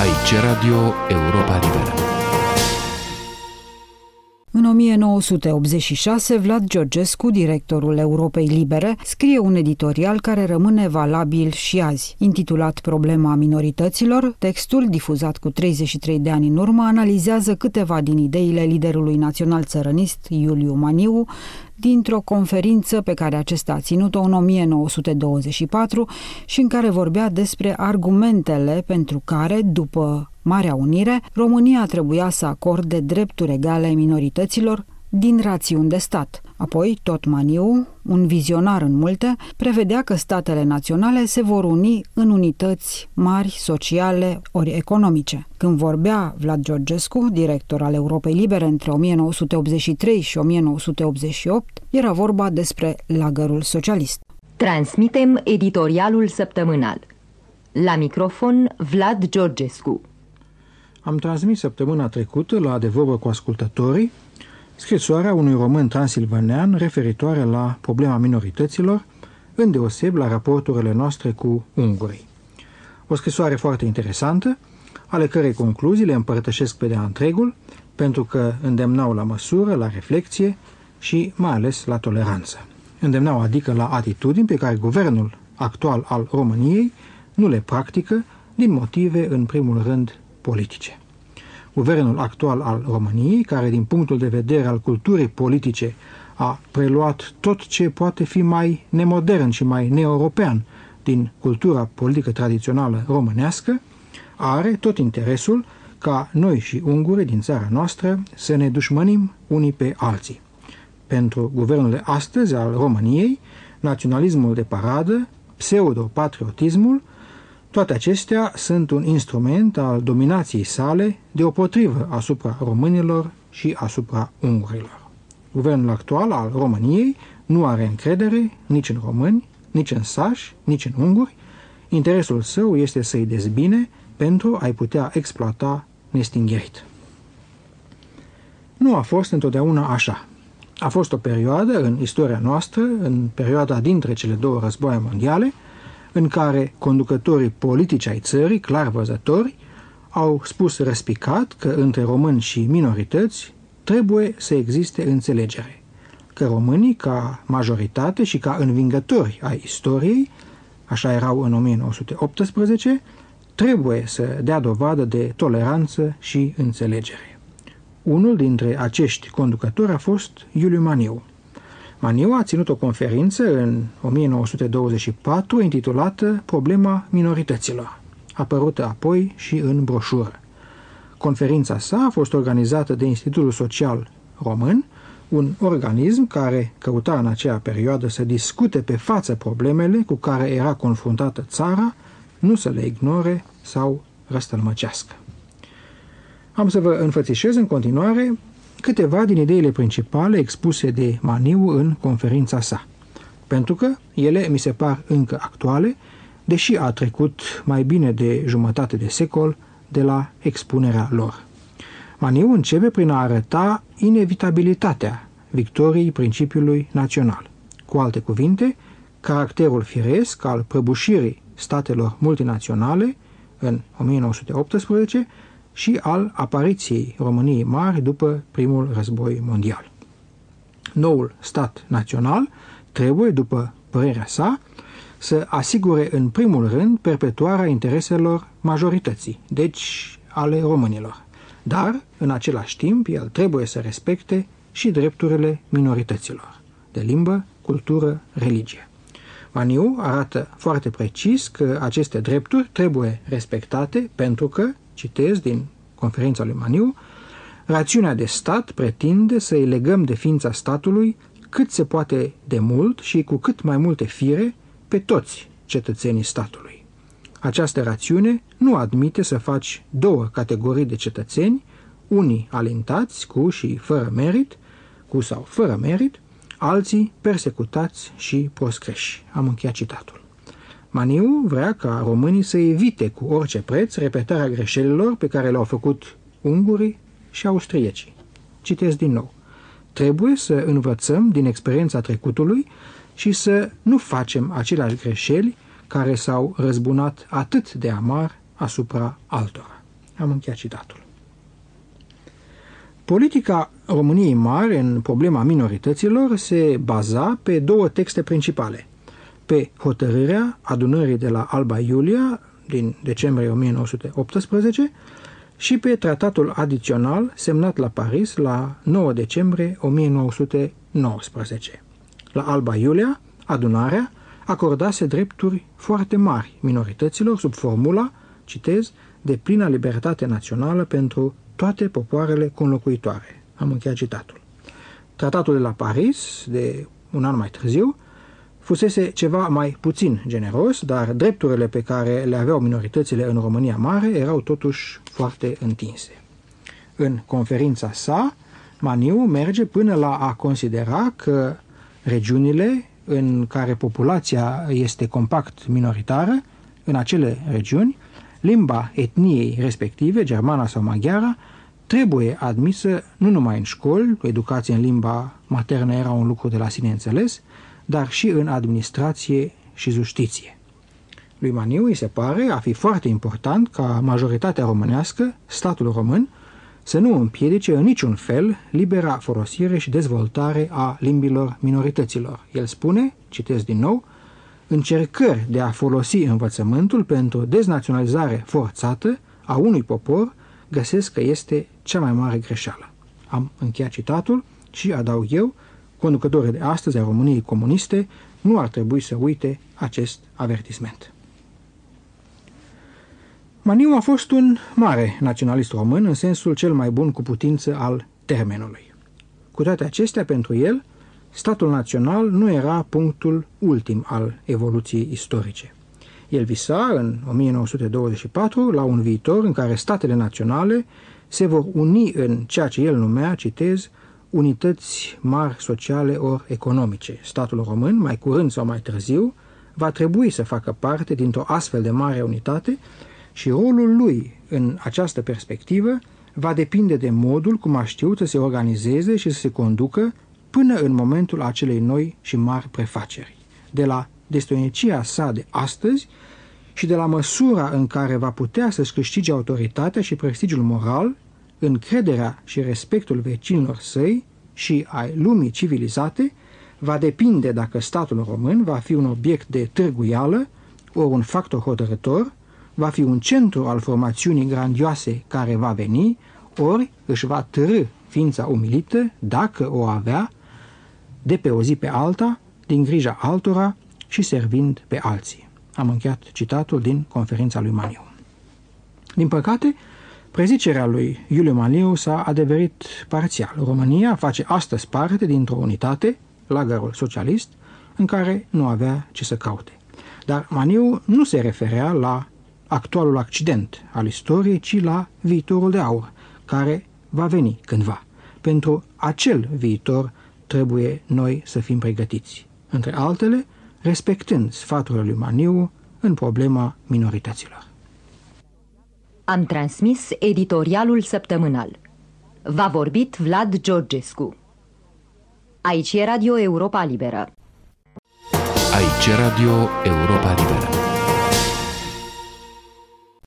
Aici Radio Europa Liberă. În 1986, Vlad Georgescu, directorul Europei Libere, scrie un editorial care rămâne valabil și azi. Intitulat Problema minorităților, textul, difuzat cu 33 de ani în urmă, analizează câteva din ideile liderului național țărănist Iuliu Maniu, dintr-o conferință pe care acesta a ținut-o în 1924 și în care vorbea despre argumentele pentru care, după Marea Unire, România trebuia să acorde drepturi egale minorităților din rațiuni de stat. Apoi, tot Maniu, un vizionar în multe, prevedea că statele naționale se vor uni în unități mari sociale ori economice. Când vorbea Vlad Georgescu, director al Europei Libere între 1983 și 1988, era vorba despre lagărul socialist. Transmitem editorialul săptămânal. La microfon Vlad Georgescu. Am transmis săptămâna trecută la adevărul cu ascultătorii scrisoarea unui român transilvanean referitoare la problema minorităților, îndeoseb la raporturile noastre cu ungurii. O scrisoare foarte interesantă, ale cărei concluzii le împărtășesc pe de-a întregul, pentru că îndemnau la măsură, la reflexie și mai ales la toleranță. Îndemnau adică la atitudini pe care guvernul actual al României nu le practică din motive, în primul rând, politice guvernul actual al României, care din punctul de vedere al culturii politice a preluat tot ce poate fi mai nemodern și mai neeuropean din cultura politică tradițională românească, are tot interesul ca noi și unguri din țara noastră să ne dușmănim unii pe alții. Pentru guvernul de astăzi al României, naționalismul de paradă, pseudo-patriotismul, toate acestea sunt un instrument al dominației sale deopotrivă asupra românilor și asupra ungurilor. Guvernul actual al României nu are încredere nici în români, nici în sași, nici în unguri. Interesul său este să-i dezbine pentru a-i putea exploata nestingherit. Nu a fost întotdeauna așa. A fost o perioadă în istoria noastră, în perioada dintre cele două războaie mondiale, în care conducătorii politici ai țării, clar văzători, au spus răspicat că între români și minorități trebuie să existe înțelegere, că românii, ca majoritate și ca învingători ai istoriei, așa erau în 1918, trebuie să dea dovadă de toleranță și înțelegere. Unul dintre acești conducători a fost Iuliu Maniu, Maniu a ținut o conferință în 1924 intitulată Problema minorităților, apărută apoi și în broșură. Conferința sa a fost organizată de Institutul Social Român, un organism care căuta în aceea perioadă să discute pe față problemele cu care era confruntată țara, nu să le ignore sau răstălmăcească. Am să vă înfățișez în continuare câteva din ideile principale expuse de Maniu în conferința sa, pentru că ele mi se par încă actuale, deși a trecut mai bine de jumătate de secol de la expunerea lor. Maniu începe prin a arăta inevitabilitatea victoriei principiului național. Cu alte cuvinte, caracterul firesc al prăbușirii statelor multinaționale în 1918 și al apariției României mari după primul război mondial. Noul stat național trebuie, după părerea sa, să asigure în primul rând perpetuarea intereselor majorității, deci ale românilor. Dar, în același timp, el trebuie să respecte și drepturile minorităților, de limbă, cultură, religie. Maniu arată foarte precis că aceste drepturi trebuie respectate pentru că, citez din conferința lui Maniu, rațiunea de stat pretinde să îi legăm de ființa statului cât se poate de mult și cu cât mai multe fire pe toți cetățenii statului. Această rațiune nu admite să faci două categorii de cetățeni, unii alintați cu și fără merit, cu sau fără merit, alții persecutați și proscreși. Am încheiat citatul. Maniu vrea ca românii să evite cu orice preț repetarea greșelilor pe care le-au făcut ungurii și austriecii. Citesc din nou. Trebuie să învățăm din experiența trecutului și să nu facem aceleași greșeli care s-au răzbunat atât de amar asupra altora. Am încheiat citatul. Politica României Mari în problema minorităților se baza pe două texte principale. Pe hotărârea adunării de la Alba Iulia din decembrie 1918 și pe tratatul adițional semnat la Paris la 9 decembrie 1919. La Alba Iulia, adunarea acordase drepturi foarte mari minorităților sub formula, citez, de plină libertate națională pentru toate popoarele conlocuitoare. Am încheiat citatul. Tratatul de la Paris, de un an mai târziu, fusese ceva mai puțin generos, dar drepturile pe care le aveau minoritățile în România Mare erau totuși foarte întinse. În conferința sa, Maniu merge până la a considera că regiunile în care populația este compact minoritară, în acele regiuni, limba etniei respective, germana sau maghiara, trebuie admisă nu numai în școli, educație în limba maternă era un lucru de la sine înțeles, dar și în administrație și justiție. Lui Maniu îi se pare a fi foarte important ca majoritatea românească, statul român, să nu împiedice în niciun fel libera folosire și dezvoltare a limbilor minorităților. El spune, citesc din nou, încercări de a folosi învățământul pentru deznaționalizare forțată a unui popor găsesc că este cea mai mare greșeală. Am încheiat citatul și adaug eu, conducătorii de astăzi a României comuniste nu ar trebui să uite acest avertisment. Maniu a fost un mare naționalist român în sensul cel mai bun cu putință al termenului. Cu toate acestea, pentru el, statul național nu era punctul ultim al evoluției istorice. El visa în 1924 la un viitor în care statele naționale se vor uni în ceea ce el numea, citez, unități mari sociale ori economice. Statul român, mai curând sau mai târziu, va trebui să facă parte dintr-o astfel de mare unitate și rolul lui în această perspectivă va depinde de modul cum a știut să se organizeze și să se conducă până în momentul acelei noi și mari prefaceri. De la destoinicia sa de astăzi și de la măsura în care va putea să-și câștige autoritatea și prestigiul moral, încrederea și respectul vecinilor săi și ai lumii civilizate, va depinde dacă statul român va fi un obiect de târguială ori un factor hotărător, va fi un centru al formațiunii grandioase care va veni, ori își va târâ ființa umilită, dacă o avea, de pe o zi pe alta, din grija altora și servind pe alții. Am încheiat citatul din conferința lui Maniu. Din păcate, prezicerea lui Iuliu Maniu s-a adeverit parțial. România face astăzi parte dintr-o unitate, lagărul socialist, în care nu avea ce să caute. Dar Maniu nu se referea la actualul accident al istoriei, ci la viitorul de aur, care va veni cândva. Pentru acel viitor trebuie noi să fim pregătiți. Între altele, respectând sfaturile lui Maniu în problema minorităților. Am transmis editorialul săptămânal. V-a vorbit Vlad Georgescu. Aici e Radio Europa Liberă. Aici e Radio Europa Liberă.